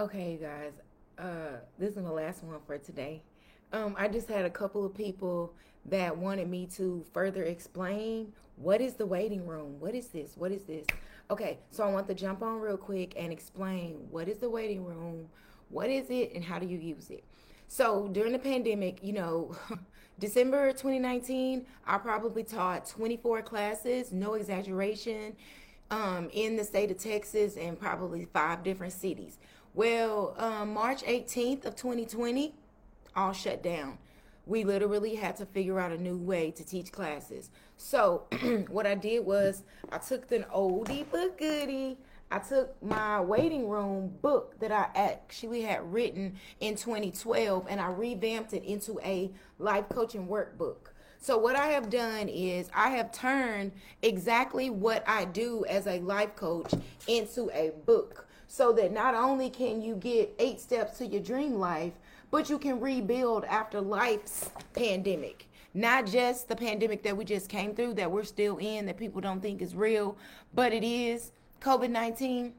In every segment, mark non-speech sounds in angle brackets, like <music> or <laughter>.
Okay, guys. Uh, this is my last one for today. Um, I just had a couple of people that wanted me to further explain what is the waiting room? What is this? What is this? Okay, so I want to jump on real quick and explain what is the waiting room, what is it, and how do you use it. So during the pandemic, you know, <laughs> December 2019, I probably taught 24 classes, no exaggeration, um, in the state of Texas and probably five different cities. Well, um, March 18th of 2020, all shut down. We literally had to figure out a new way to teach classes. So <clears throat> what I did was I took the oldie but goodie. I took my waiting room book that I actually had written in 2012 and I revamped it into a life coaching workbook. So what I have done is I have turned exactly what I do as a life coach into a book so that not only can you get eight steps to your dream life, but you can rebuild after life's pandemic. Not just the pandemic that we just came through, that we're still in, that people don't think is real, but it is COVID 19.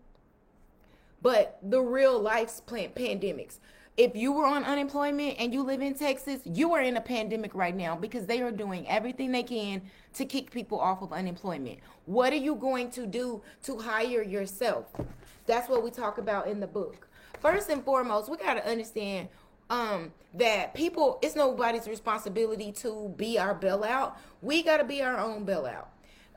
But the real life's pandemics. If you were on unemployment and you live in Texas, you are in a pandemic right now because they are doing everything they can to kick people off of unemployment. What are you going to do to hire yourself? That's what we talk about in the book. First and foremost, we got to understand um, that people, it's nobody's responsibility to be our bailout. We got to be our own bailout.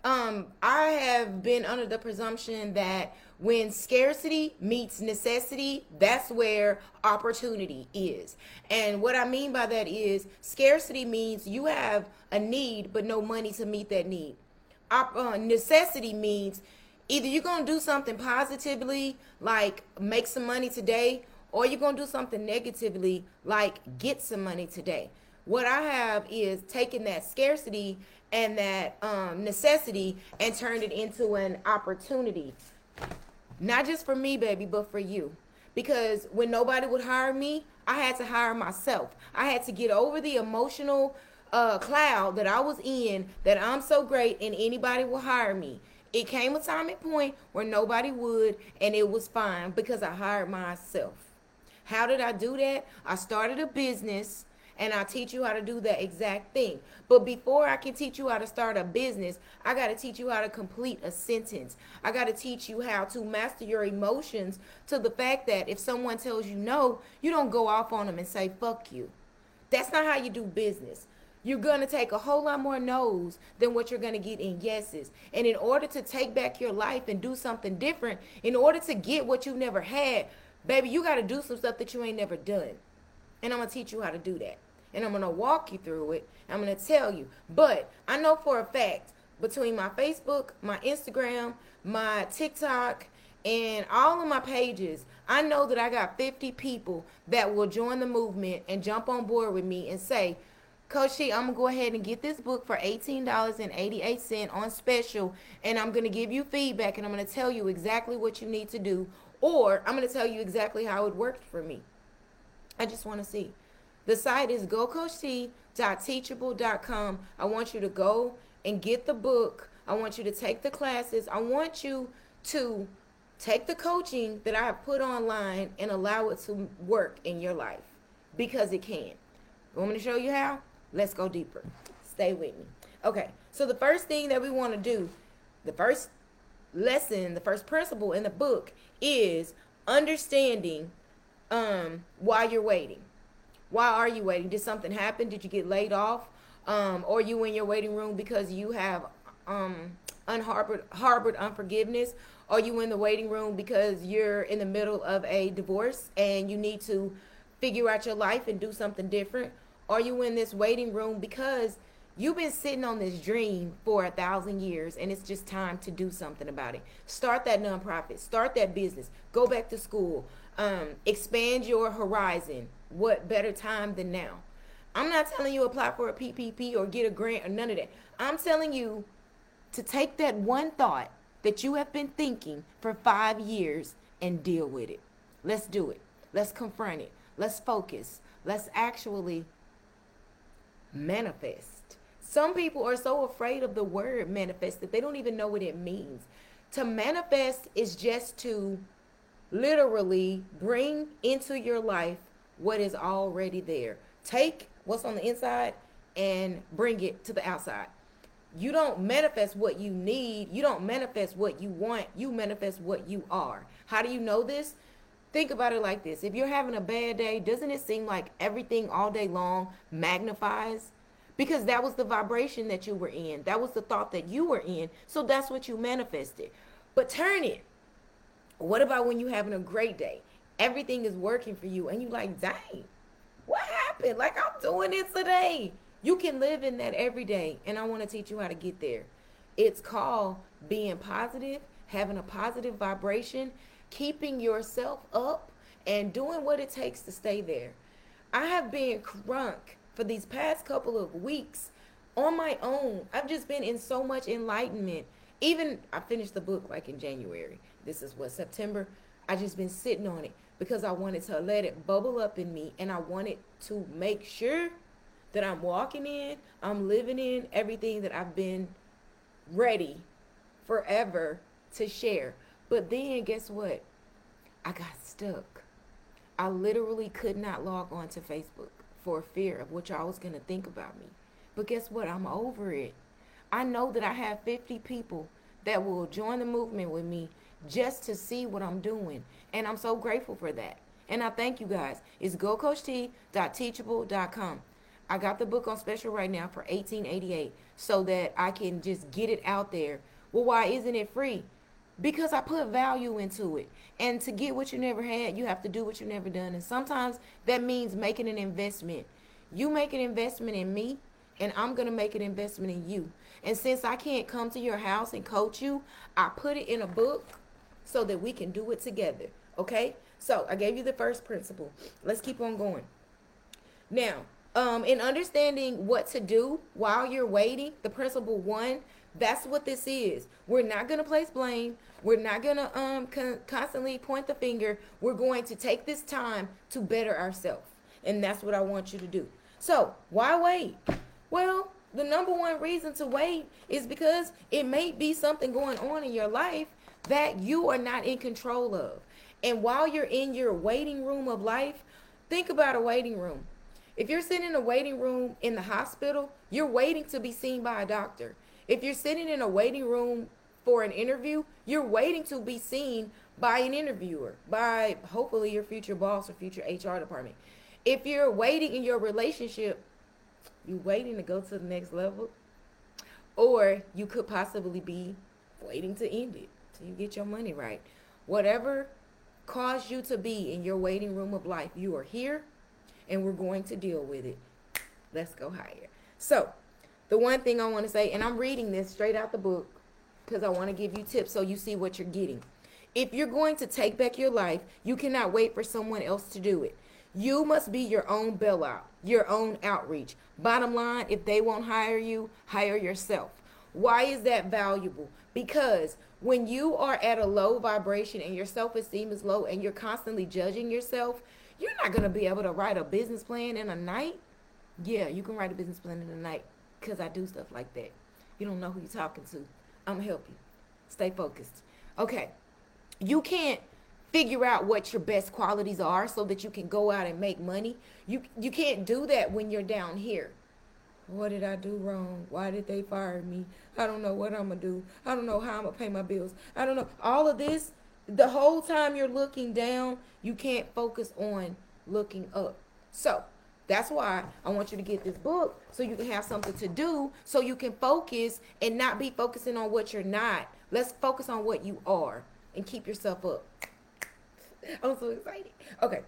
Um, I have been under the presumption that when scarcity meets necessity, that's where opportunity is. And what I mean by that is scarcity means you have a need but no money to meet that need. Op- uh, necessity means either you're to do something positively, like make some money today, or you're to do something negatively, like get some money today. What I have is taking that scarcity and that um, necessity and turned it into an opportunity. Not just for me, baby, but for you. Because when nobody would hire me, I had to hire myself. I had to get over the emotional uh, cloud that I was in that I'm so great and anybody will hire me. It came a time and point where nobody would, and it was fine because I hired myself. How did I do that? I started a business and I teach you how to do that exact thing. But before I can teach you how to start a business, I got to teach you how to complete a sentence. I got to teach you how to master your emotions to the fact that if someone tells you no, you don't go off on them and say fuck you. That's not how you do business you're going to take a whole lot more no's than what you're going to get in yeses. And in order to take back your life and do something different, in order to get what you've never had, baby, you got to do some stuff that you ain't never done. And I'm going to teach you how to do that. And I'm going to walk you through it. I'm going to tell you. But I know for a fact between my Facebook, my Instagram, my TikTok, and all of my pages, I know that I got 50 people that will join the movement and jump on board with me and say, Coach T, I'm gonna go ahead and get this book for $18.88 on special, and I'm gonna give you feedback and I'm gonna tell you exactly what you need to do, or I'm gonna tell you exactly how it worked for me. I just wanna see. The site is gocoacht.teachable.com. I want you to go and get the book. I want you to take the classes. I want you to take the coaching that I have put online and allow it to work in your life because it can. You want me to show you how? Let's go deeper. Stay with me. Okay, so the first thing that we want to do, the first lesson, the first principle in the book is understanding um, why you're waiting. Why are you waiting? Did something happen? Did you get laid off? Um, or you in your waiting room because you have um, unharbored harbored unforgiveness? Are you in the waiting room because you're in the middle of a divorce and you need to figure out your life and do something different? Are you in this waiting room because you've been sitting on this dream for a thousand years and it's just time to do something about it? Start that nonprofit, start that business, go back to school, um, expand your horizon. What better time than now? I'm not telling you apply for a PPP or get a grant or none of that. I'm telling you to take that one thought that you have been thinking for five years and deal with it. Let's do it. Let's confront it. Let's focus. Let's actually manifest. Some people are so afraid of the word manifest that they don't even know what it means. To manifest is just to literally bring into your life what is already there. Take what's on the inside and bring it to the outside. You don't manifest what you need. You don't manifest what you want. You manifest what you are. How do you know this? Think about it like this. If you're having a bad day, doesn't it seem like everything all day long magnifies? Because that was the vibration that you were in. That was the thought that you were in. So that's what you manifested. But turn it. What about when you're having a great day? Everything is working for you and you like, dang, what happened? Like I'm doing it today. You can live in that every day. And I want to teach you how to get there. It's called being positive, having a positive vibration, keeping yourself up, and doing what it takes to stay there. I have been crunk for these past couple of weeks on my own. I've just been in so much enlightenment. Even I finished the book like in January. This is what September. I just been sitting on it because I wanted to let it bubble up in me and I wanted to make sure that I'm walking in, I'm living in everything that I've been ready forever to share. But then guess what? I got stuck. I literally could not log on to Facebook for fear of what y'all was going to think about me. But guess what? I'm over it. I know that I have 50 people that will join the movement with me just to see what I'm doing. And I'm so grateful for that. And I thank you guys. It's gocoacht.teachable.com. I got the book on special right now for 1888 so that I can just get it out there. Well, why isn't it free? Because I put value into it. And to get what you never had, you have to do what you never done. And sometimes that means making an investment. You make an investment in me, and I'm going to make an investment in you. And since I can't come to your house and coach you, I put it in a book so that we can do it together. Okay? So I gave you the first principle. Let's keep on going. Now, um, in understanding what to do while you're waiting, the principle one, that's what this is. We're not going to place blame. We're not going to um, con- constantly point the finger. We're going to take this time to better ourselves. And that's what I want you to do. So, why wait? Well, the number one reason to wait is because it may be something going on in your life that you are not in control of. And while you're in your waiting room of life, think about a waiting room. If you're sitting in a waiting room in the hospital, you're waiting to be seen by a doctor. If you're sitting in a waiting room for an interview, you're waiting to be seen by an interviewer, by hopefully your future boss or future HR department. If you're waiting in your relationship, you're waiting to go to the next level, or you could possibly be waiting to end it till you get your money right. Whatever caused you to be in your waiting room of life, you are here and we're going to deal with it. Let's go higher. So, the one thing I want to say, and I'm reading this straight out the book because I want to give you tips so you see what you're getting. If you're going to take back your life, you cannot wait for someone else to do it. You must be your own bailout, your own outreach. Bottom line, if they won't hire you, hire yourself. Why is that valuable? Because when you are at a low vibration and your self esteem is low and you're constantly judging yourself, you're not going to be able to write a business plan in a night. Yeah, you can write a business plan in a night because I do stuff like that. You don't know who you're talking to. I'm to help you. Stay focused. Okay. You can't figure out what your best qualities are so that you can go out and make money. You you can't do that when you're down here. What did I do wrong? Why did they fire me? I don't know what I'm gonna do. I don't know how I'm gonna pay my bills. I don't know. All of this the whole time you're looking down, you can't focus on looking up. So that's why I want you to get this book so you can have something to do so you can focus and not be focusing on what you're not. Let's focus on what you are and keep yourself up. <laughs> I'm so excited. Okay.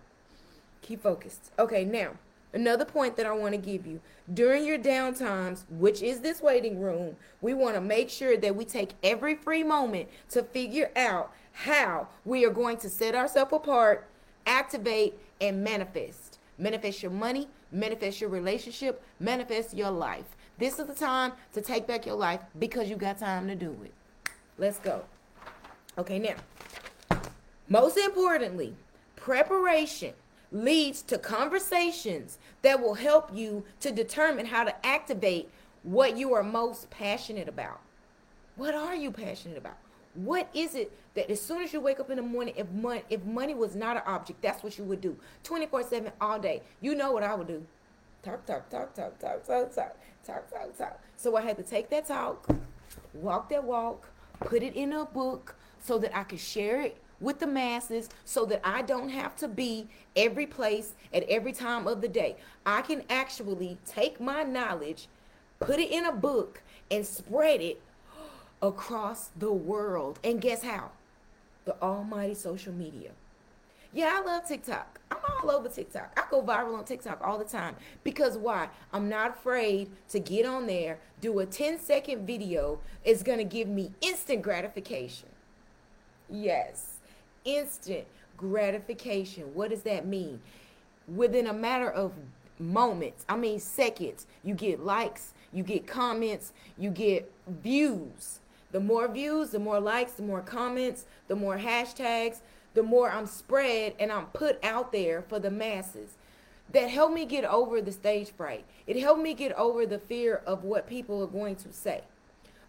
Keep focused. Okay, now, another point that I want to give you. During your downtimes, which is this waiting room, we want to make sure that we take every free moment to figure out how we are going to set ourselves apart, activate, and manifest. Manifest your money, manifest your relationship, manifest your life. This is the time to take back your life because you got time to do it. Let's go. Okay, now, most importantly, preparation leads to conversations that will help you to determine how to activate what you are most passionate about. What are you passionate about? What is it that as soon as you wake up in the morning, if money if money was not an object, that's what you would do. 24-7 all day. You know what I would do. Talk, talk, talk, talk, talk, talk, talk, talk, talk, talk. So I had to take that talk, walk that walk, put it in a book so that I could share it with the masses so that I don't have to be every place at every time of the day. I can actually take my knowledge, put it in a book, and spread it across the world. And guess how? The almighty social media. Yeah, I love TikTok. I'm all over TikTok. I go viral on TikTok all the time. Because why? I'm not afraid to get on there, do a 10 second video. It's going to give me instant gratification. Yes, instant gratification. What does that mean? Within a matter of moments, I mean seconds, you get likes, you get comments, you get views. The more views, the more likes, the more comments, the more hashtags, the more I'm spread and I'm put out there for the masses. That helped me get over the stage fright. It helped me get over the fear of what people are going to say.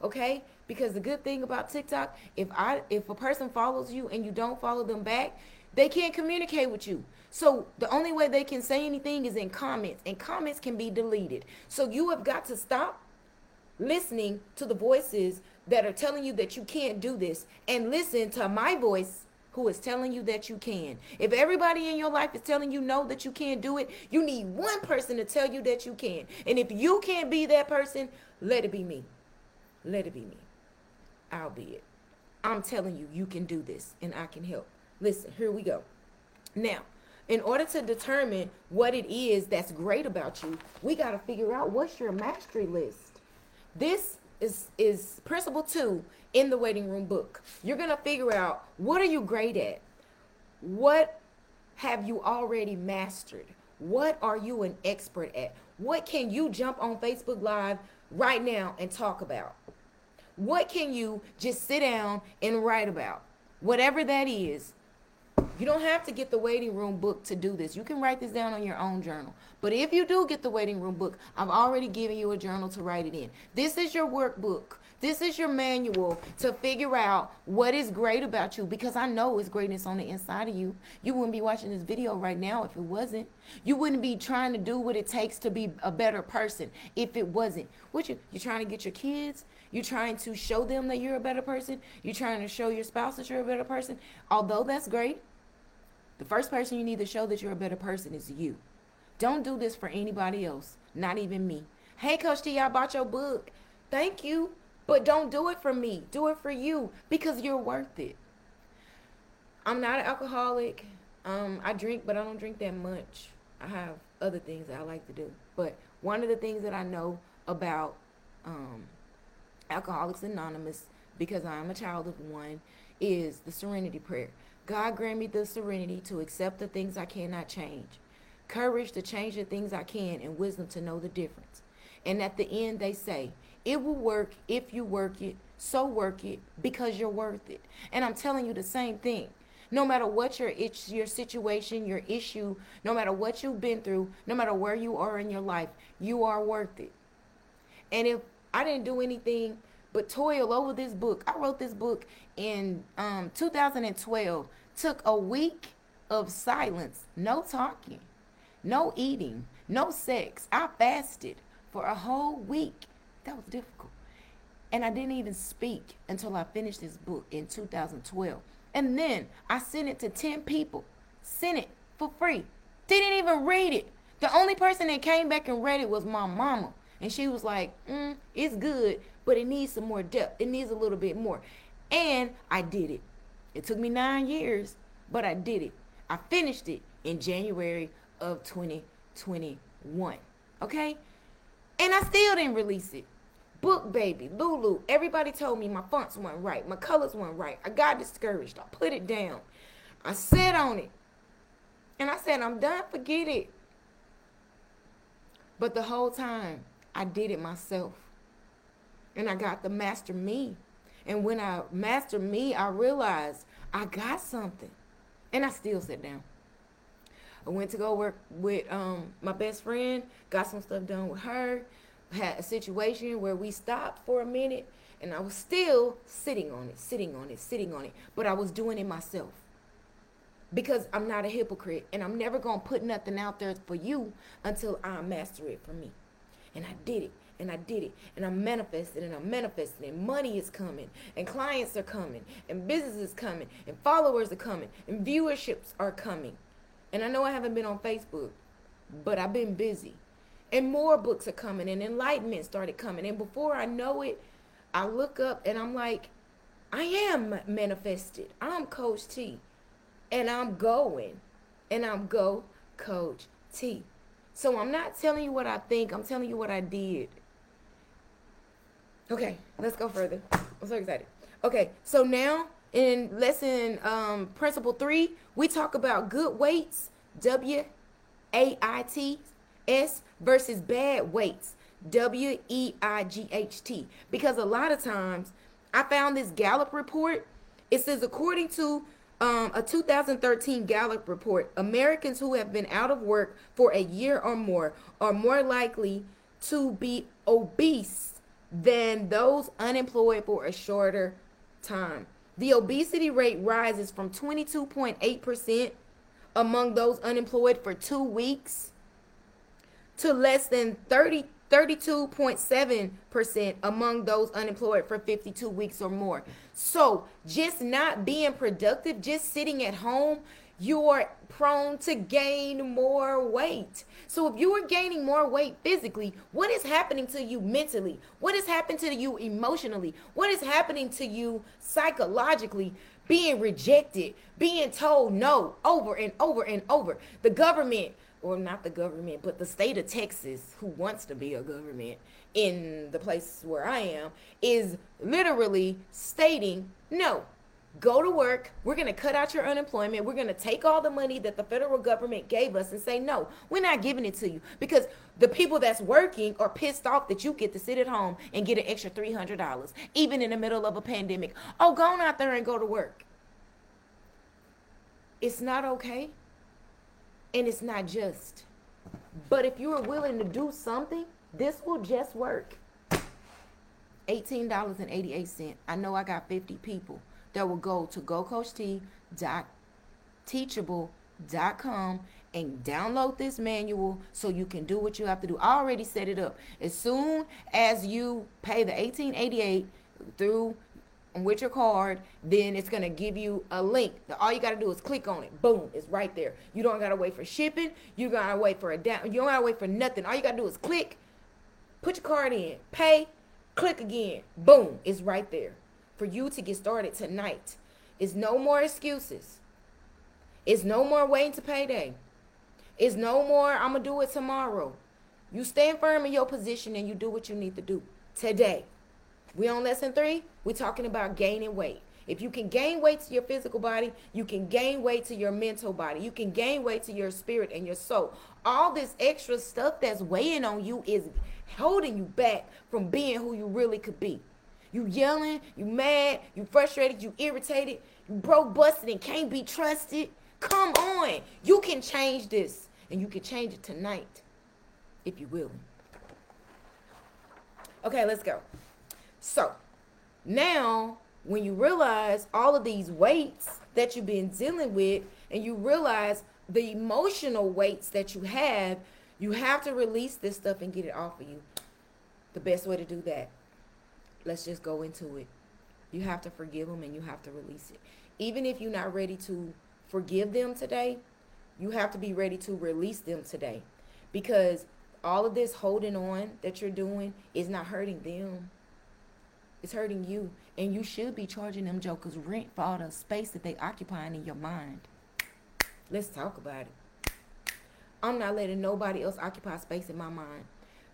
Okay? Because the good thing about TikTok, if I if a person follows you and you don't follow them back, they can't communicate with you. So the only way they can say anything is in comments, and comments can be deleted. So you have got to stop listening to the voices that are telling you that you can't do this and listen to my voice who is telling you that you can. If everybody in your life is telling you no that you can't do it, you need one person to tell you that you can. And if you can't be that person, let it be me. Let it be me. I'll be it. I'm telling you, you can do this and I can help. Listen, here we go. Now, in order to determine what it is that's great about you, we got to figure out what's your mastery list. This is is principle 2 in the waiting room book. You're to figure out what are you great at? What have you already mastered? What are you an expert at? What can you jump on Facebook Live right now and talk about? What can you just sit down and write about? Whatever that is, you don't have to get the waiting room book to do this. You can write this down on your own journal. But if you do get the waiting room book, I've already given you a journal to write it in. This is your workbook. This is your manual to figure out what is great about you because I know it's greatness on the inside of you. You wouldn't be watching this video right now if it wasn't. You wouldn't be trying to do what it takes to be a better person if it wasn't. What you you're trying to get your kids? you're trying to show them that you're a better person? you're trying to show your spouse that you're a better person? Although that's great, the first person you need to show that you're a better person is you. Don't do this for anybody else, not even me. Hey, Coach T, I bought your book. Thank you. But don't do it for me. Do it for you because you're worth it. I'm not an alcoholic. Um, I drink, but I don't drink that much. I have other things that I like to do. But one of the things that I know about um, Alcoholics Anonymous, because I am a child of one, is the serenity prayer. God grant me the serenity to accept the things I cannot change, courage to change the things I can, and wisdom to know the difference. And at the end, they say, it will work if you work it. So work it because you're worth it. And I'm telling you the same thing. No matter what your it's your situation, your issue, no matter what you've been through, no matter where you are in your life, you are worth it. And if I didn't do anything but toil over this book, I wrote this book in um, 2012. Took a week of silence, no talking, no eating, no sex. I fasted for a whole week that was difficult. And I didn't even speak until I finished this book in 2012. And then I sent it to 10 people. Sent it for free. Didn't even read it. The only person that came back and read it was my mama. And she was like, mm, it's good, but it needs some more depth. It needs a little bit more. And I did it. It took me nine years, but I did it. I finished it in January of 2021. Okay? And I still didn't release it. Book Baby, Lulu, everybody told me my fonts weren't right, my colors weren't right. I got discouraged. I put it down. I sat on it. And I said, I'm done, forget it. But the whole time, I did it myself. And I got to master me. And when I mastered me, I realized I got something. And I still sat down. I went to go work with um, my best friend, got some stuff done with her had a situation where we stopped for a minute And I was still sitting on it, sitting on it, sitting on it. But I was doing it myself. Because I'm not a hypocrite and I'm never going to put nothing out there for you until I master it for me. And I did it and I did it and I'm manifesting and I'm manifesting and money is coming and clients are coming and business is coming and followers are coming and viewerships are coming. And I know I haven't been on Facebook, but I've been busy. And more books are coming and enlightenment started coming. And before I know it, I look up and I'm like, I am manifested. I'm Coach T. And I'm going. And I'm go Coach T. So I'm not telling you what I think, I'm telling you what I did. Okay, let's go further. I'm so excited. Okay, so now in lesson um, principle three, we talk about good weights, W A I T S, versus bad weights, W E I G H T. Because a lot of times, I found this Gallup report. It says, according to um, a 2013 Gallup report, Americans who have been out of work for a year or more are more likely to be obese than those unemployed for a shorter time. The obesity rate rises from 22.8% among those unemployed for two weeks to less than 30, 32.7% among those unemployed for 52 weeks or more. So, just not being productive, just sitting at home, you're prone to gain more weight. So if you are gaining more weight physically, what is happening to you mentally? What is happening to you emotionally? What is happening to you psychologically? Being rejected, being told no over and over and over. The government, or not the government, but the state of Texas, who wants to be a government in the place where I am, is literally stating no, go to work. We're going to cut out your unemployment. We're going to take all the money that the federal government gave us and say, no, we're not giving it to you because the people that's working are pissed off that you get to sit at home and get an extra $300, even in the middle of a pandemic. Oh, go on out there and go to work. It's not okay and it's not just. But if you are willing to do something, this will just work. $18.88. I know I got 50 people that will go to gocoacht.teachable.com and download this manual so you can do what you have to do. I already set it up. As soon as you pay the 1888 through with your card, then it's gonna give you a link. All you gotta do is click on it. Boom, it's right there. You don't gotta wait for shipping. You gotta wait for a down. You don't gotta wait for nothing. All you gotta do is click, put your card in, pay, click again. Boom, it's right there for you to get started tonight. It's no more excuses. It's no more waiting to payday. It's no more, I'm going to do it tomorrow. You stand firm in your position and you do what you need to do today. We on lesson three, we're talking about gaining weight. If you can gain weight to your physical body, you can gain weight to your mental body. You can gain weight to your spirit and your soul. All this extra stuff that's weighing on you is holding you back from being who you really could be. You yelling, you mad, you frustrated, you irritated, you broke, busted, and can't be trusted. Come on. You can change this. And you can change it tonight if you will. Okay, let's go. So now when you realize all of these weights that you've been dealing with, and you realize the emotional weights that you have, you have to release this stuff and get it off of you. The best way to do that let's just go into it. You have to forgive them and you have to release it. Even if you're not ready to forgive them today, you have to be ready to release them today. Because all of this holding on that you're doing is not hurting them. It's hurting you. And you should be charging them jokers rent for all the space that they occupying in your mind. Let's talk about it. I'm not letting nobody else occupy space in my mind.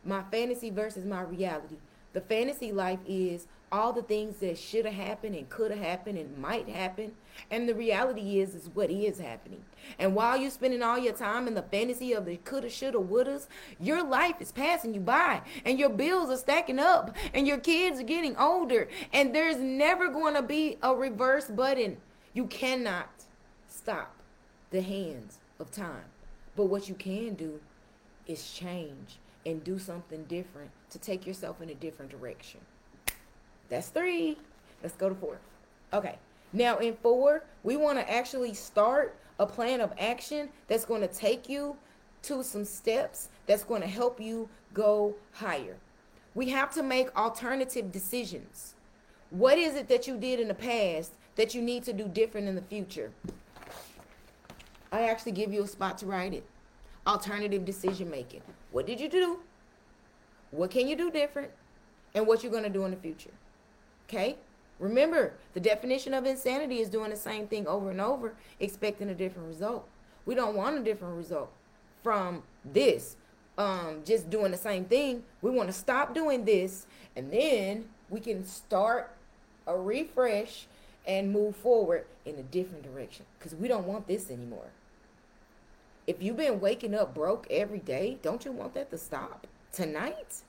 My fantasy versus my reality. The fantasy life is all the things that should have happened and could have happened and might happen. And the reality is, is what is happening. And while you're spending all your time in the fantasy of the coulda, shoulda, wouldas, your life is passing you by and your bills are stacking up and your kids are getting older. And there's never going to be a reverse button. You cannot stop the hands of time. But what you can do is change and do something different to take yourself in a different direction. That's three. Let's go to four. Okay. Now in four, we want to actually start a plan of action that's going to take you to some steps that's going to help you go higher. We have to make alternative decisions. What is it that you did in the past that you need to do different in the future? I actually give you a spot to write it. Alternative decision making. What did you do? What can you do different? And what you're going to do in the future. Okay? Remember, the definition of insanity is doing the same thing over and over, expecting a different result. We don't want a different result from this. Um, just doing the same thing. We want to stop doing this, and then we can start a refresh and move forward in a different direction because we don't want this anymore. If you've been waking up broke every day, don't you want that to stop tonight?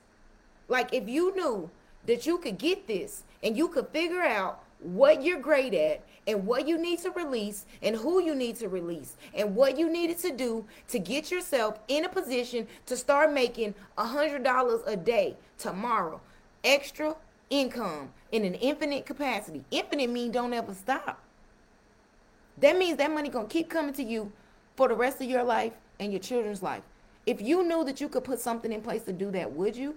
Like, if you knew that you could get this and you could figure out what you're great at and what you need to release and who you need to release and what you needed to do to get yourself in a position to start making a hundred dollars a day tomorrow extra income in an infinite capacity infinite mean don't ever stop that means that money gonna keep coming to you for the rest of your life and your children's life if you knew that you could put something in place to do that would you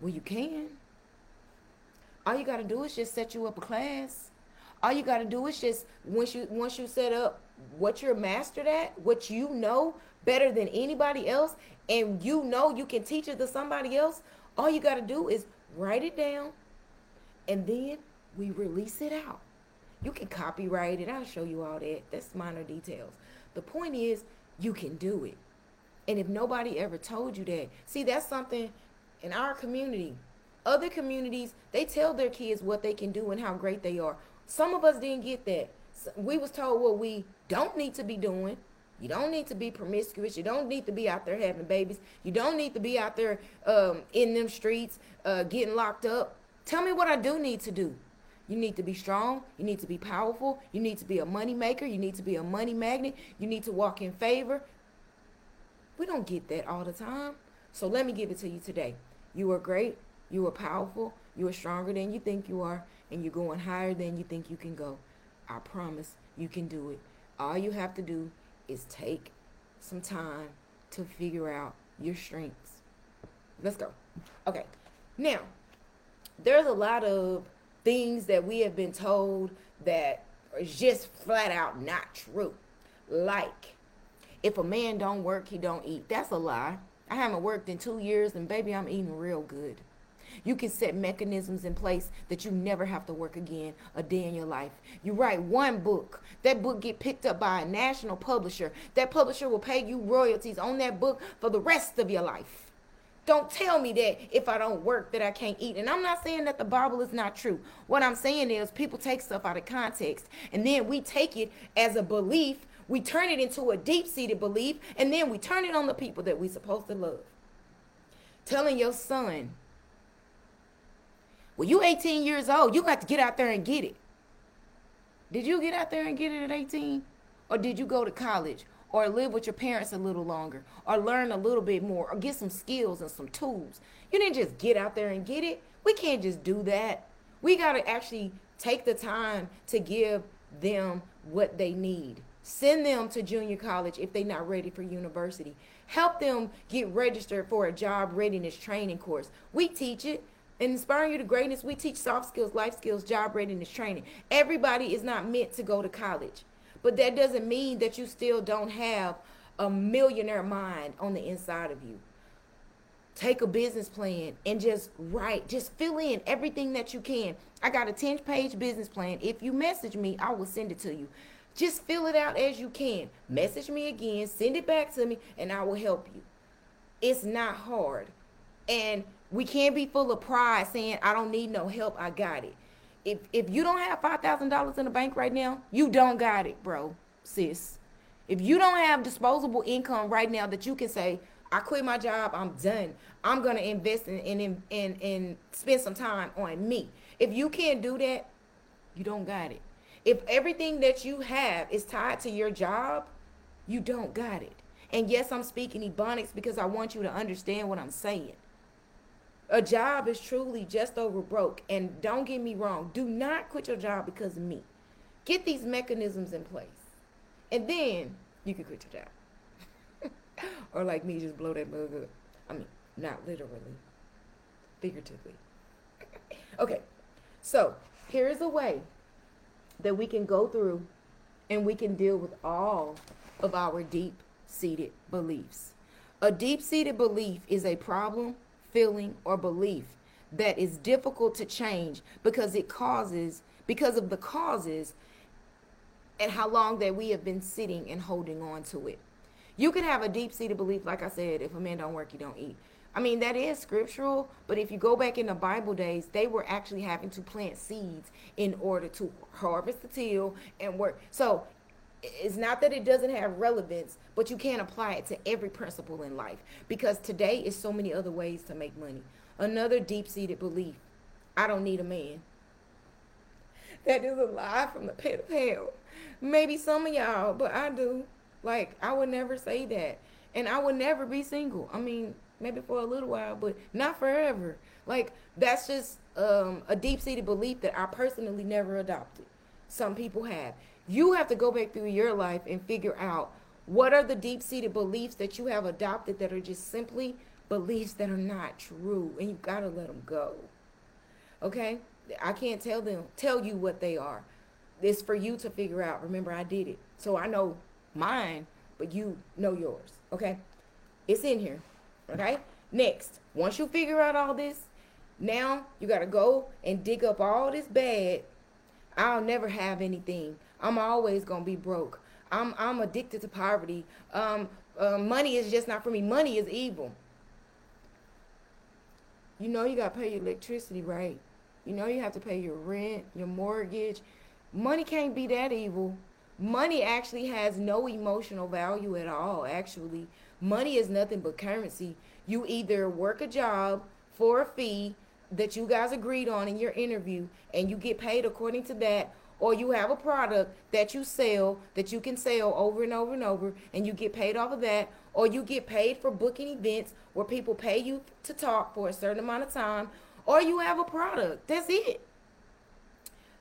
well you can all you got to do is just set you up a class. All you got to do is just once you once you set up what you're mastered at, what you know better than anybody else, and you know you can teach it to somebody else. All you got to do is write it down, and then we release it out. You can copyright it. I'll show you all that. That's minor details. The point is, you can do it. And if nobody ever told you that, see, that's something in our community other communities, they tell their kids what they can do and how great they are. Some of us didn't get that. We was told what we don't need to be doing. You don't need to be promiscuous. You don't need to be out there having babies. You don't need to be out there um, in them streets uh, getting locked up. Tell me what I do need to do. You need to be strong. You need to be powerful. You need to be a money maker. You need to be a money magnet. You need to walk in favor. We don't get that all the time. So let me give it to you today. You are great. You are powerful. You are stronger than you think you are. And you're going higher than you think you can go. I promise you can do it. All you have to do is take some time to figure out your strengths. Let's go. Okay. Now, there's a lot of things that we have been told that are just flat out not true. Like, if a man don't work, he don't eat. That's a lie. I haven't worked in two years, and baby, I'm eating real good. You can set mechanisms in place that you never have to work again a day in your life. You write one book. That book get picked up by a national publisher. That publisher will pay you royalties on that book for the rest of your life. Don't tell me that if I don't work that I can't eat. And I'm not saying that the Bible is not true. What I'm saying is people take stuff out of context and then we take it as a belief, we turn it into a deep-seated belief, and then we turn it on the people that we're supposed to love. Telling your son well, you 18 years old. You got to get out there and get it. Did you get out there and get it at 18? Or did you go to college? Or live with your parents a little longer? Or learn a little bit more? Or get some skills and some tools? You didn't just get out there and get it. We can't just do that. We got to actually take the time to give them what they need. Send them to junior college if they're not ready for university. Help them get registered for a job readiness training course. We teach it. Inspiring you to greatness, we teach soft skills, life skills, job readiness training. Everybody is not meant to go to college. But that doesn't mean that you still don't have a millionaire mind on the inside of you. Take a business plan and just write, just fill in everything that you can. I got a 10 page business plan. If you message me, I will send it to you. Just fill it out as you can. Message me again, send it back to me, and I will help you. It's not hard. And we can't be full of pride saying, I don't need no help, I got it. If if you don't have five thousand dollars in the bank right now, you don't got it, bro, sis. If you don't have disposable income right now that you can say, I quit my job, I'm done. I'm gonna invest in and and and spend some time on me. If you can't do that, you don't got it. If everything that you have is tied to your job, you don't got it. And yes, I'm speaking ebonics because I want you to understand what I'm saying A job is truly just over broke. And don't get me wrong, do not quit your job because of me. Get these mechanisms in place. And then you can quit your job. <laughs> or like me, just blow that mug up. I mean, not literally, figuratively. <laughs> okay, so here's a way that we can go through and we can deal with all of our deep seated beliefs. A deep seated belief is a problem, feeling, or belief that is difficult to change because it causes, because of the causes and how long that we have been sitting and holding on to it. You can have a deep seated belief, like I said, if a man don't work, you don't eat. I mean, that is scriptural, but if you go back in the Bible days, they were actually having to plant seeds in order to harvest the till and work. So it's not that it doesn't have relevance, but you can't apply it to every principle in life because today is so many other ways to make money. Another deep seated belief I don't need a man. That is a lie from the pit of hell. Maybe some of y'all, but I do. Like, I would never say that. And I would never be single. I mean, maybe for a little while, but not forever. Like that's just um, a deep seated belief that I personally never adopted. Some people have. You have to go back through your life and figure out what are the deep seated beliefs that you have adopted that are just simply beliefs that are not true, and you've gotta let them go. Okay, I can't tell them tell you what they are. It's for you to figure out. Remember, I did it, so I know mine, but you know yours. Okay, it's in here. Okay? Next, once you figure out all this, now you got to go and dig up all this bad. I'll never have anything. I'm always to be broke. I'm I'm addicted to poverty. Um, uh, money is just not for me. Money is evil. You know you got to pay your electricity, right? You know you have to pay your rent, your mortgage. Money can't be that evil. Money actually has no emotional value at all, actually. Money is nothing but currency. You either work a job for a fee that you guys agreed on in your interview and you get paid according to that, or you have a product that you sell that you can sell over and over and over and you get paid off of that, or you get paid for booking events where people pay you to talk for a certain amount of time, or you have a product. That's it.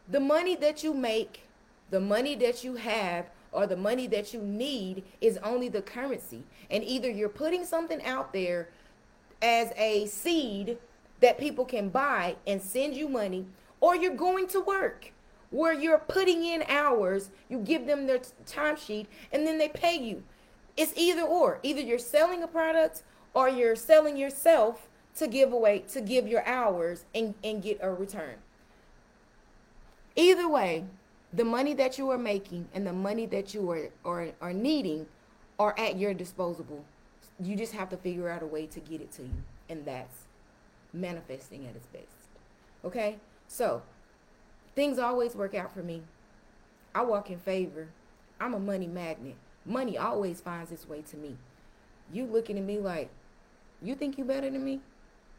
The money that you make, the money that you have or the money that you need is only the currency. And either you're putting something out there as a seed that people can buy and send you money, or you're going to work where you're putting in hours, you give them their timesheet, and then they pay you. It's either or. Either you're selling a product or you're selling yourself to give away, to give your hours and, and get a return. Either way, the money that you are making and the money that you are, are, are needing are at your disposable. You just have to figure out a way to get it to you. And that's manifesting at its best. Okay? So, things always work out for me. I walk in favor. I'm a money magnet. Money always finds its way to me. You looking at me like, you think you better than me?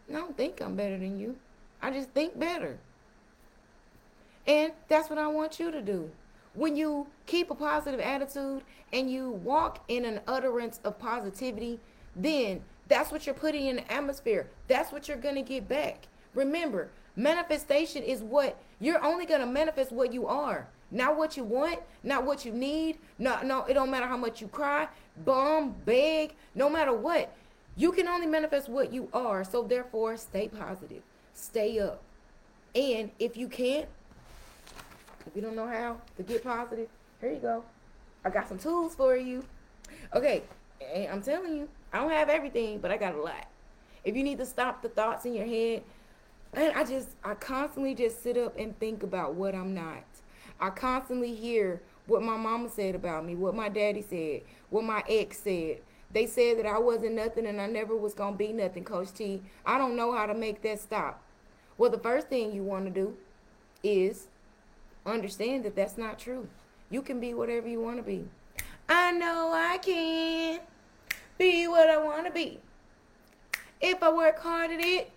I don't think I'm better than you. I just think better. And that's what I want you to do. When you keep a positive attitude and you walk in an utterance of positivity, then that's what you're putting in the atmosphere. That's what you're going to get back. Remember, manifestation is what you're only going to manifest what you are. Not what you want, not what you need. No, no, it don't matter how much you cry, bum, beg, no matter what. You can only manifest what you are. So therefore, stay positive. Stay up. And if you can't, if you don't know how to get positive, here you go. I got some tools for you. Okay, and I'm telling you, I don't have everything, but I got a lot. If you need to stop the thoughts in your head, and I just, I constantly just sit up and think about what I'm not. I constantly hear what my mama said about me, what my daddy said, what my ex said. They said that I wasn't nothing and I never was to be nothing, Coach T. I don't know how to make that stop. Well, the first thing you want to do is understand that that's not true. You can be whatever you want to be. I know I can be what I want to be. If I work hard at it,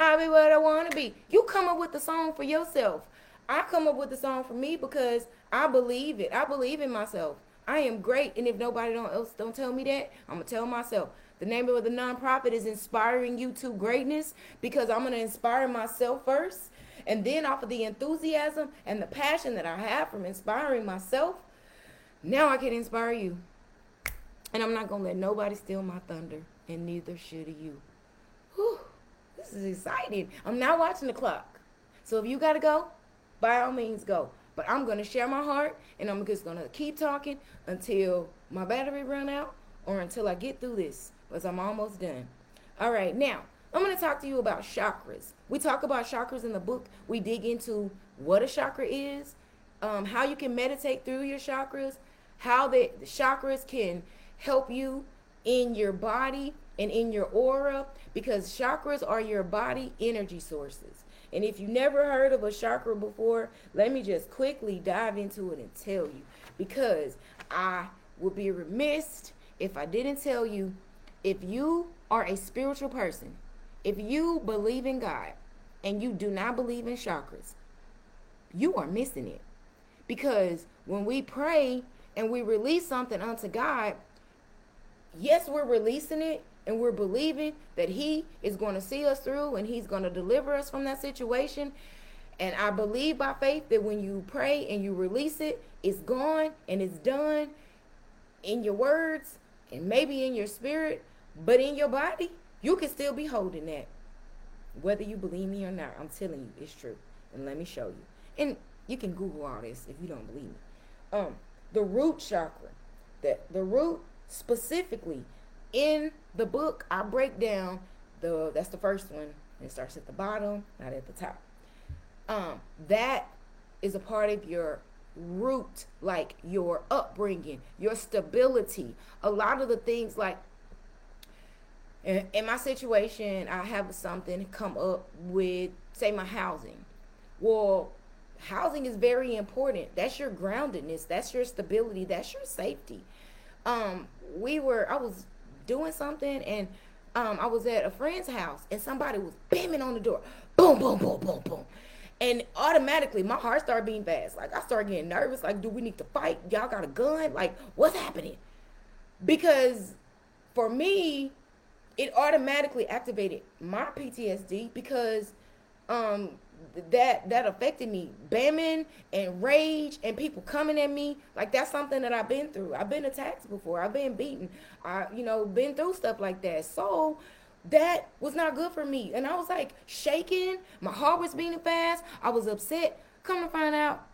I'll be what I want to be. You come up with the song for yourself. I come up with the song for me because I believe it. I believe in myself. I am great, and if nobody don't else don't tell me that, I'm gonna tell myself. The name of the nonprofit is Inspiring You to Greatness because I'm to inspire myself first. And then, off of the enthusiasm and the passion that I have from inspiring myself, now I can inspire you. And I'm not to let nobody steal my thunder, and neither should you. Whew, this is exciting. I'm not watching the clock. So if you got to go, by all means go. But I'm going to share my heart, and I'm just going to keep talking until my battery run out or until I get through this, because I'm almost done. All right, now I'm going to talk to you about chakras. We talk about chakras in the book. We dig into what a chakra is, um, how you can meditate through your chakras, how the, the chakras can help you in your body and in your aura because chakras are your body energy sources. And if you never heard of a chakra before, let me just quickly dive into it and tell you because I would be remiss if I didn't tell you if you are a spiritual person, if you believe in God and you do not believe in chakras, you are missing it. Because when we pray and we release something unto God, yes, we're releasing it and we're believing that He is going to see us through and He's going to deliver us from that situation. And I believe by faith that when you pray and you release it, it's gone and it's done in your words and maybe in your spirit, but in your body, you can still be holding that. Whether you believe me or not, I'm telling you, it's true. And let me show you. And you can Google all this if you don't believe me. Um, the root chakra, that the root specifically in the book, I break down the that's the first one. It starts at the bottom, not at the top. Um, that is a part of your root, like your upbringing, your stability. A lot of the things like in, in my situation, I have something come up with say my housing. Well, housing is very important. That's your groundedness, that's your stability, that's your safety. Um, we were I was doing something and um, I was at a friend's house and somebody was banging on the door. Boom, boom, boom, boom, boom. And automatically my heart started beating fast. Like I started getting nervous. Like, do we need to fight? Y'all got a gun? Like, what's happening? Because for me, it automatically activated my PTSD because um that that affected me. Bamming and rage and people coming at me like that's something that i've been through. I've been attacked before. I've been beaten. I you know been through stuff like that. So that was not good for me. And i was like shaking. My heart was beating fast. I was upset. Come to find out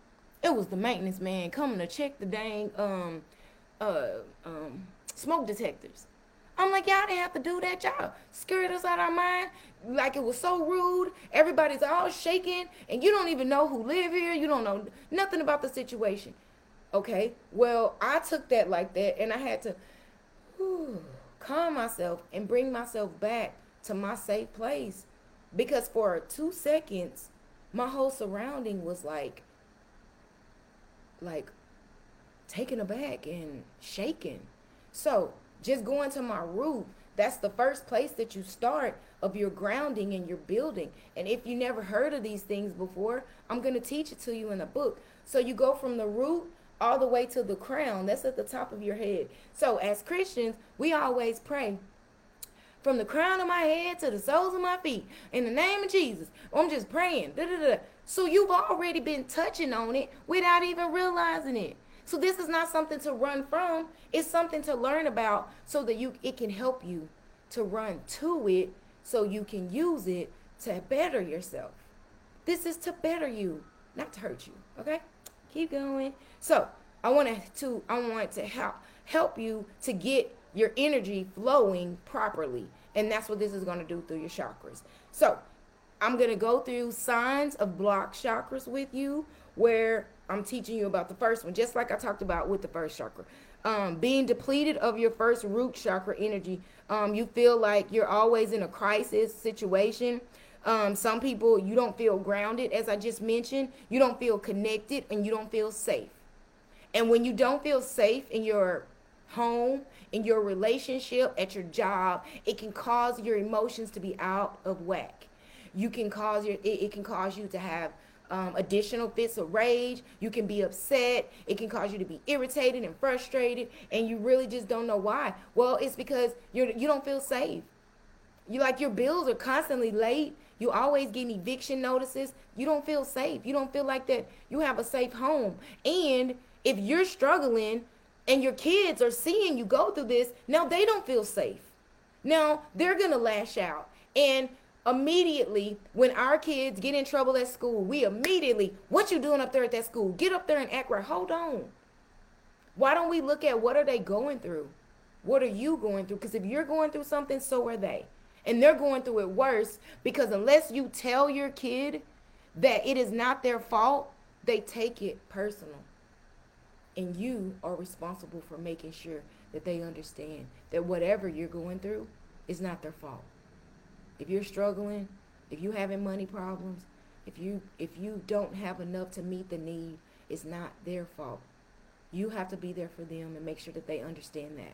it was the maintenance man coming to check the dang um uh um smoke detectors. I'm like, y'all didn't have to do that. Y'all scared us out of our mind. Like it was so rude. Everybody's all shaking, and you don't even know who live here. You don't know nothing about the situation. Okay. Well, I took that like that, and I had to whew, calm myself and bring myself back to my safe place, because for two seconds, my whole surrounding was like, like, taken aback and shaken. So just going to my root that's the first place that you start of your grounding and your building. And if you never heard of these things before i'm going to teach it to you in a book. So you go from the root all the way to the crown. That's at the top of your head. So as christians we always pray from the crown of my head to the soles of my feet in the name of jesus. I'm just praying Da-da-da. so you've already been touching on it without even realizing it so this is not something to run from. It's something to learn about so that you it can help you to run to it so you can use it to better yourself. This is to better you, not to hurt you. Okay? Keep going. So I want to I want to help help you to get your energy flowing properly. And that's what this is going to do through your chakras. So I'm going to go through signs of blocked chakras with you where I'm teaching you about the first one, just like I talked about with the first chakra. Um, being depleted of your first root chakra energy, um, you feel like you're always in a crisis situation. Um, some people, you don't feel grounded, as I just mentioned. You don't feel connected and you don't feel safe. And when you don't feel safe in your home, in your relationship, at your job, it can cause your emotions to be out of whack. You can cause your, it, it can cause you to have um, additional fits of rage. You can be upset. It can cause you to be irritated and frustrated, and you really just don't know why. Well, it's because you're you don't feel safe. You like your bills are constantly late. You always getting eviction notices. You don't feel safe. You don't feel like that you have a safe home. And if you're struggling and your kids are seeing you go through this, now they don't feel safe. Now they're to lash out. And immediately when our kids get in trouble at school, we immediately, what you doing up there at that school? Get up there and act right. Hold on. Why don't we look at what are they going through? What are you going through? Because if you're going through something, so are they. And they're going through it worse because unless you tell your kid that it is not their fault, they take it personal. And you are responsible for making sure that they understand that whatever you're going through is not their fault if you're struggling, if you're having money problems, if you if you don't have enough to meet the need, it's not their fault. You have to be there for them and make sure that they understand that.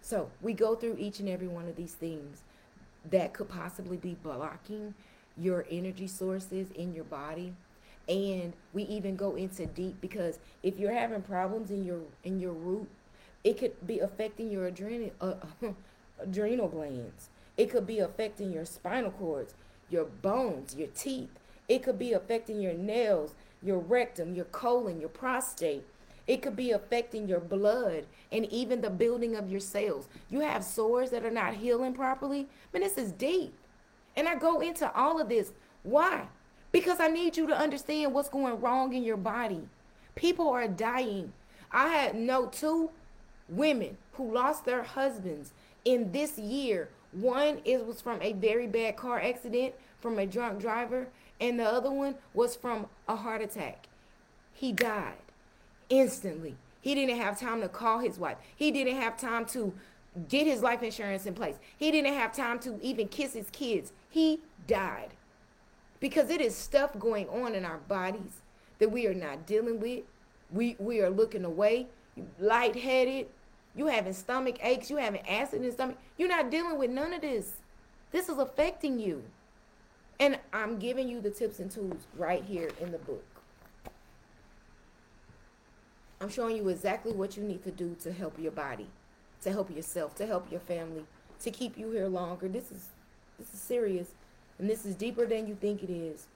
So we go through each and every one of these things that could possibly be blocking your energy sources in your body and we even go into deep because if you're having problems in your in your root it could be affecting your adrenal uh, <laughs> adrenal glands it could be affecting your spinal cords, your bones, your teeth. It could be affecting your nails, your rectum, your colon, your prostate. It could be affecting your blood and even the building of your cells. You have sores that are not healing properly. Man, this is deep. And I go into all of this. Why? Because I need you to understand what's going wrong in your body. People are dying. I had no two women who lost their husbands in this year one is was from a very bad car accident from a drunk driver, and the other one was from a heart attack. He died instantly. He didn't have time to call his wife. He didn't have time to get his life insurance in place. He didn't have time to even kiss his kids. He died. Because it is stuff going on in our bodies that we are not dealing with. We we are looking away, lightheaded, you having stomach aches, you having acid in the stomach. You're not dealing with none of this. This is affecting you. And I'm giving you the tips and tools right here in the book. I'm showing you exactly what you need to do to help your body, to help yourself, to help your family, to keep you here longer. This is this is serious and this is deeper than you think it is.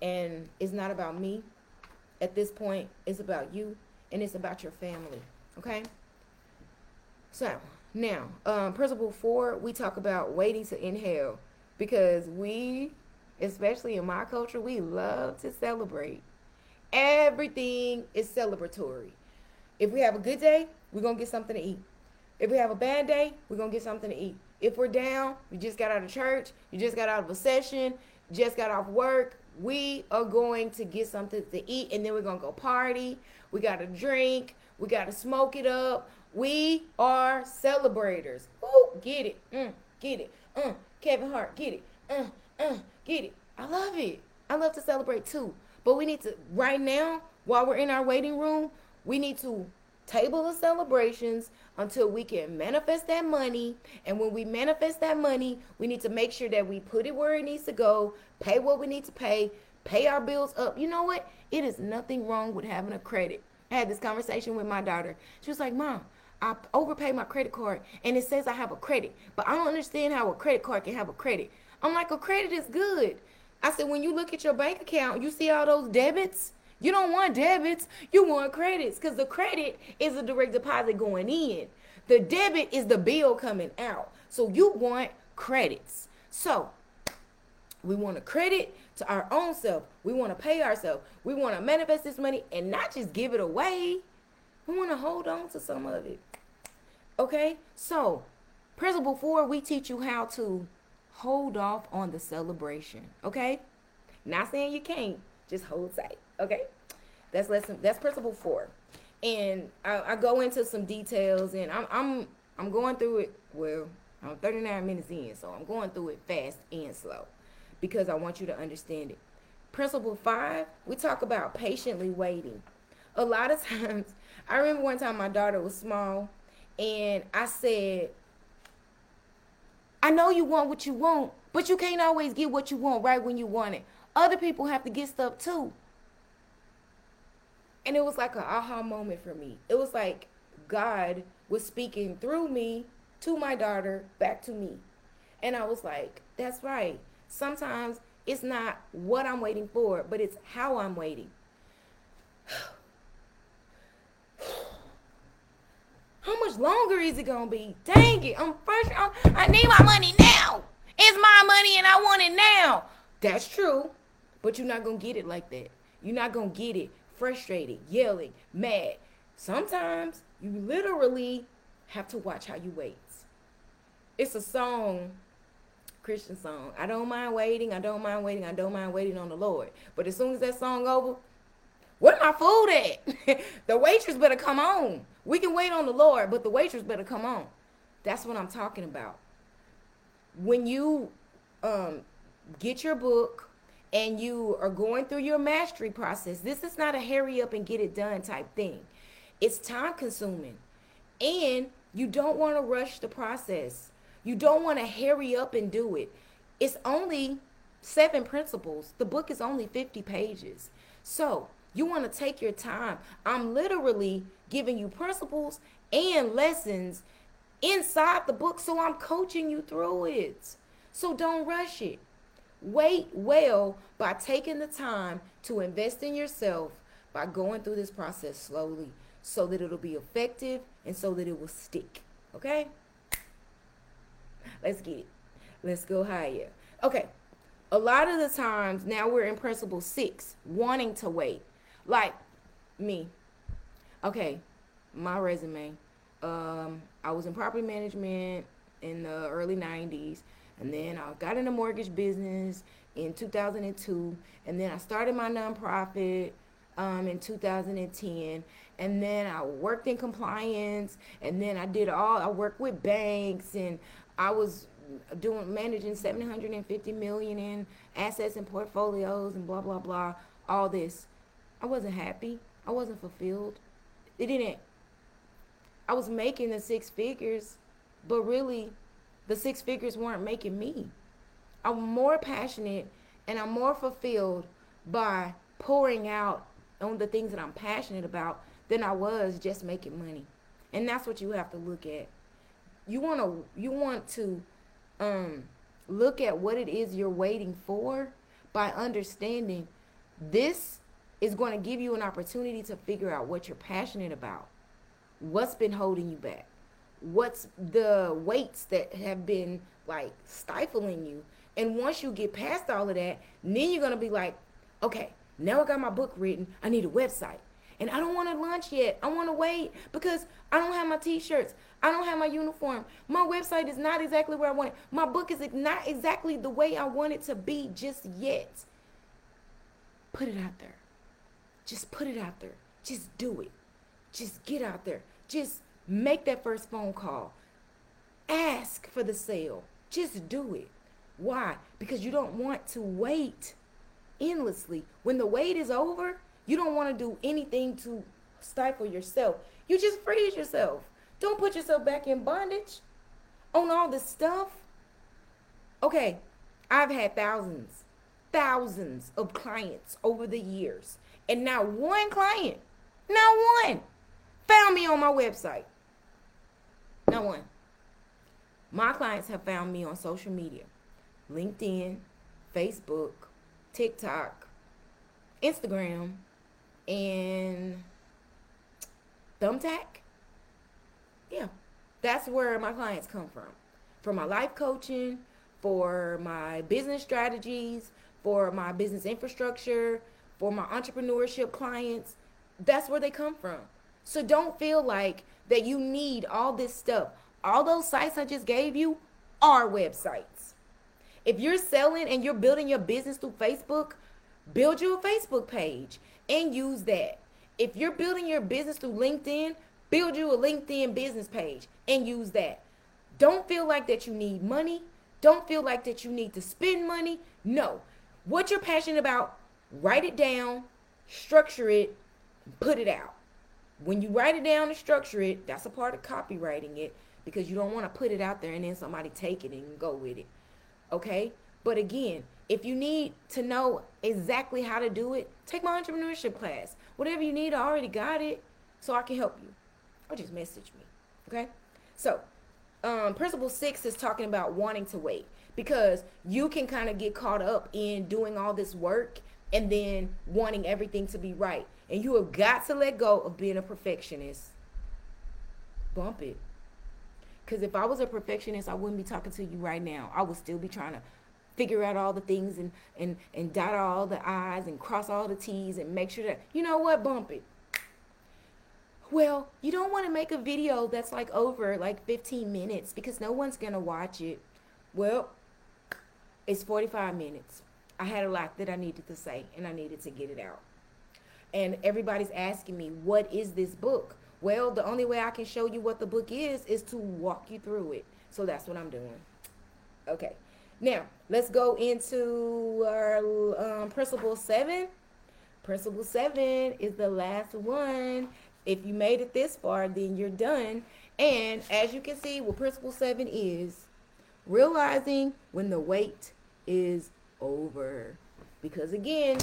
And it's not about me. At this point, it's about you and it's about your family. Okay? So now, um, principle four, we talk about waiting to inhale because we, especially in my culture, we love to celebrate. Everything is celebratory. If we have a good day, we're gonna get something to eat. If we have a bad day, we're gonna get something to eat. If we're down, we just got out of church, you just got out of a session, just got off work, we are going to get something to eat and then we're gonna go party. We gotta drink, we gotta smoke it up, we are celebrators. Ooh, get it. Mm, get it. Uh, Kevin Hart, get it. Uh, uh, get it. I love it. I love to celebrate too. But we need to, right now, while we're in our waiting room, we need to table the celebrations until we can manifest that money. And when we manifest that money, we need to make sure that we put it where it needs to go, pay what we need to pay, pay our bills up. You know what? It is nothing wrong with having a credit. I had this conversation with my daughter. She was like, Mom, I overpay my credit card and it says I have a credit, but I don't understand how a credit card can have a credit. I'm like, a credit is good. I said, when you look at your bank account, you see all those debits. You don't want debits, you want credits because the credit is a direct deposit going in. The debit is the bill coming out. So you want credits. So we want a credit to our own self. We want to pay ourselves. We want to manifest this money and not just give it away. We want to hold on to some of it. Okay? So, principle four, we teach you how to hold off on the celebration. Okay? Not saying you can't, just hold tight. Okay? That's lesson that's principle four. And I, I go into some details and I'm I'm I'm going through it well, I'm 39 minutes in, so I'm going through it fast and slow because I want you to understand it. Principle five, we talk about patiently waiting. A lot of <laughs> times, I remember one time my daughter was small and I said, I know you want what you want, but you can't always get what you want right when you want it. other people have to get stuff too. And it was like an aha moment for me. It was like God was speaking through me to my daughter back to me. And I was like, that's right. Sometimes it's not what I'm waiting for, but it's how I'm waiting. How much longer is it gonna be? Dang it! I'm first. I'm, I need my money now. It's my money and I want it now. That's true, but you're not gonna get it like that. You're not gonna get it frustrated, yelling, mad. Sometimes you literally have to watch how you wait. It's a song, Christian song. I don't mind waiting. I don't mind waiting. I don't mind waiting on the Lord. But as soon as that song over, where my food at? <laughs> the waitress better come on. We can wait on the Lord, but the waitress better come on. That's what I'm talking about. When you um, get your book and you are going through your mastery process, this is not a hurry up and get it done type thing. It's time consuming. And you don't want to rush the process. You don't want to hurry up and do it. It's only seven principles. The book is only 50 pages. So you want to take your time. I'm literally giving you principles and lessons inside the book. So I'm coaching you through it. So don't rush it. Wait well by taking the time to invest in yourself by going through this process slowly so that it'll be effective and so that it will stick. Okay? Let's get it. Let's go higher. Okay. A lot of the times now we're in principle six, wanting to wait. Like me. Okay, my resume. Um, I was in property management in the early 90s, and then I got in the mortgage business in 2002, and then I started my nonprofit um, in 2010, and then I worked in compliance, and then I did all. I worked with banks, and I was doing managing 750 million in assets and portfolios, and blah blah blah. All this, I wasn't happy. I wasn't fulfilled. It didn't. I was making the six figures, but really, the six figures weren't making me. I'm more passionate and I'm more fulfilled by pouring out on the things that I'm passionate about than I was just making money. And that's what you have to look at. You want to you want to um look at what it is you're waiting for by understanding this is going to give you an opportunity to figure out what you're passionate about. What's been holding you back? What's the weights that have been like stifling you? And once you get past all of that, then you're going to be like, okay, now I got my book written. I need a website. And I don't want to launch yet. I want to wait because I don't have my t-shirts. I don't have my uniform. My website is not exactly where I want it. My book is not exactly the way I want it to be just yet. Put it out there. Just put it out there. Just do it. Just get out there. Just make that first phone call. Ask for the sale. Just do it. Why? Because you don't want to wait endlessly. When the wait is over, you don't want to do anything to stifle yourself. You just freeze yourself. Don't put yourself back in bondage on all this stuff. Okay, I've had thousands, thousands of clients over the years and not one client, not one, found me on my website. Not one. My clients have found me on social media LinkedIn, Facebook, TikTok, Instagram, and Thumbtack. Yeah, that's where my clients come from. For my life coaching, for my business strategies, for my business infrastructure, for my entrepreneurship clients, that's where they come from. So don't feel like that you need all this stuff. All those sites I just gave you are websites. If you're selling and you're building your business through Facebook, build you a Facebook page and use that. If you're building your business through LinkedIn, build you a LinkedIn business page and use that. Don't feel like that you need money. Don't feel like that you need to spend money. No. What you're passionate about, write it down, structure it, put it out. When you write it down and structure it, that's a part of copywriting it because you don't want to put it out there and then somebody take it and go with it. Okay? But again, If you need to know exactly how to do it, take my entrepreneurship class. Whatever you need, I already got it, so I can help you. Or just message me. Okay? So, um, principle six is talking about wanting to wait because you can kind of get caught up in doing all this work and then wanting everything to be right. And you have got to let go of being a perfectionist. Bump it. Because if I was a perfectionist, I wouldn't be talking to you right now. I would still be trying to figure out all the things and, and, and dot all the I's and cross all the T's and make sure that, you know what, bump it. Well, you don't want to make a video that's like over like 15 minutes because no one's to watch it. Well, it's 45 minutes. I had a lot that I needed to say and I needed to get it out. And everybody's asking me, what is this book? Well, the only way I can show you what the book is is to walk you through it. So that's what I'm doing. Okay. Now, let's go into our um, principle seven. Principle seven is the last one. If you made it this far, then you're done. And as you can see, what principle seven is realizing when the wait is over. Because again,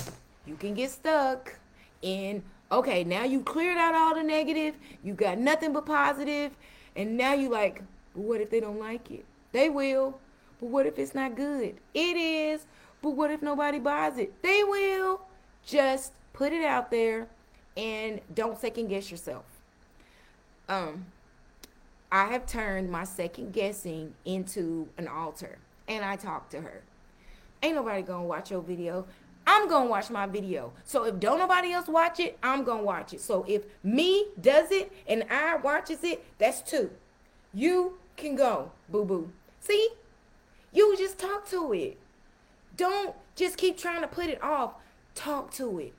you can get stuck in, okay, now you cleared out all the negative, you got nothing but positive, and now you like, but what if they don't like it? They will. But what if it's not good? It is. But what if nobody buys it? They will. Just put it out there and don't second guess yourself. Um, I have turned my second guessing into an altar and I talk to her. Ain't nobody gonna watch your video. I'm gonna watch my video. So if don't nobody else watch it, I'm gonna watch it. So if me does it and I watches it, that's two. You can go, boo boo. See? You just talk to it. Don't just keep trying to put it off. Talk to it.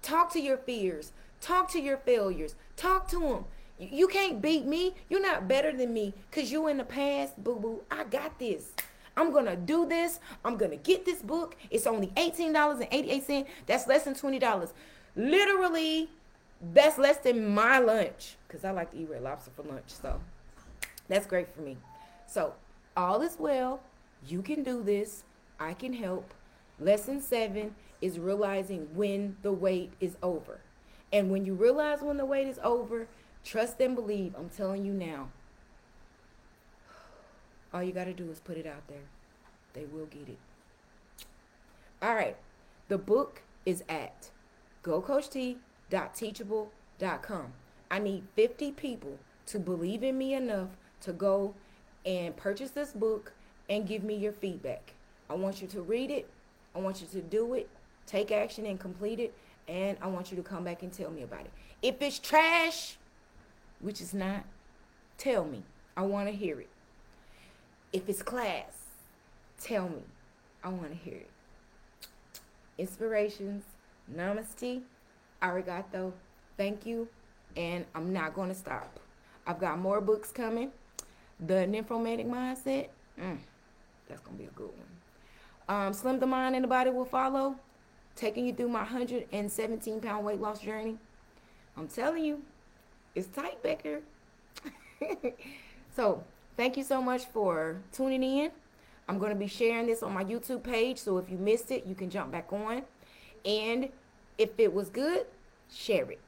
Talk to your fears. Talk to your failures. Talk to them. You can't beat me. You're not better than me because you in the past, boo boo. I got this. I'm going to do this. I'm going to get this book. It's only $18.88. That's less than $20. Literally, that's less than my lunch because I like to eat red lobster for lunch. So that's great for me. So all is well. You can do this. I can help. Lesson seven is realizing when the wait is over. And when you realize when the wait is over, trust and believe. I'm telling you now. All you got to do is put it out there. They will get it. All right. The book is at gocoacht.teachable.com. I need 50 people to believe in me enough to go and purchase this book and give me your feedback. I want you to read it. I want you to do it take action and complete it. And I want you to come back and tell me about it. If it's trash, which is not, tell me. I want to hear it. If it's class, tell me. I want to hear it. Inspirations, namaste, arigato, thank you, and I'm not going to stop. I've got more books coming. The Nymphomatic Mindset, mm, that's going to be a good one. Um, Slim the Mind and the Body will follow taking you through my 117 pound weight loss journey. I'm telling you, it's tight, Becker. <laughs> so, thank you so much for tuning in. I'm going to be sharing this on my YouTube page. So, if you missed it, you can jump back on. And if it was good, share it.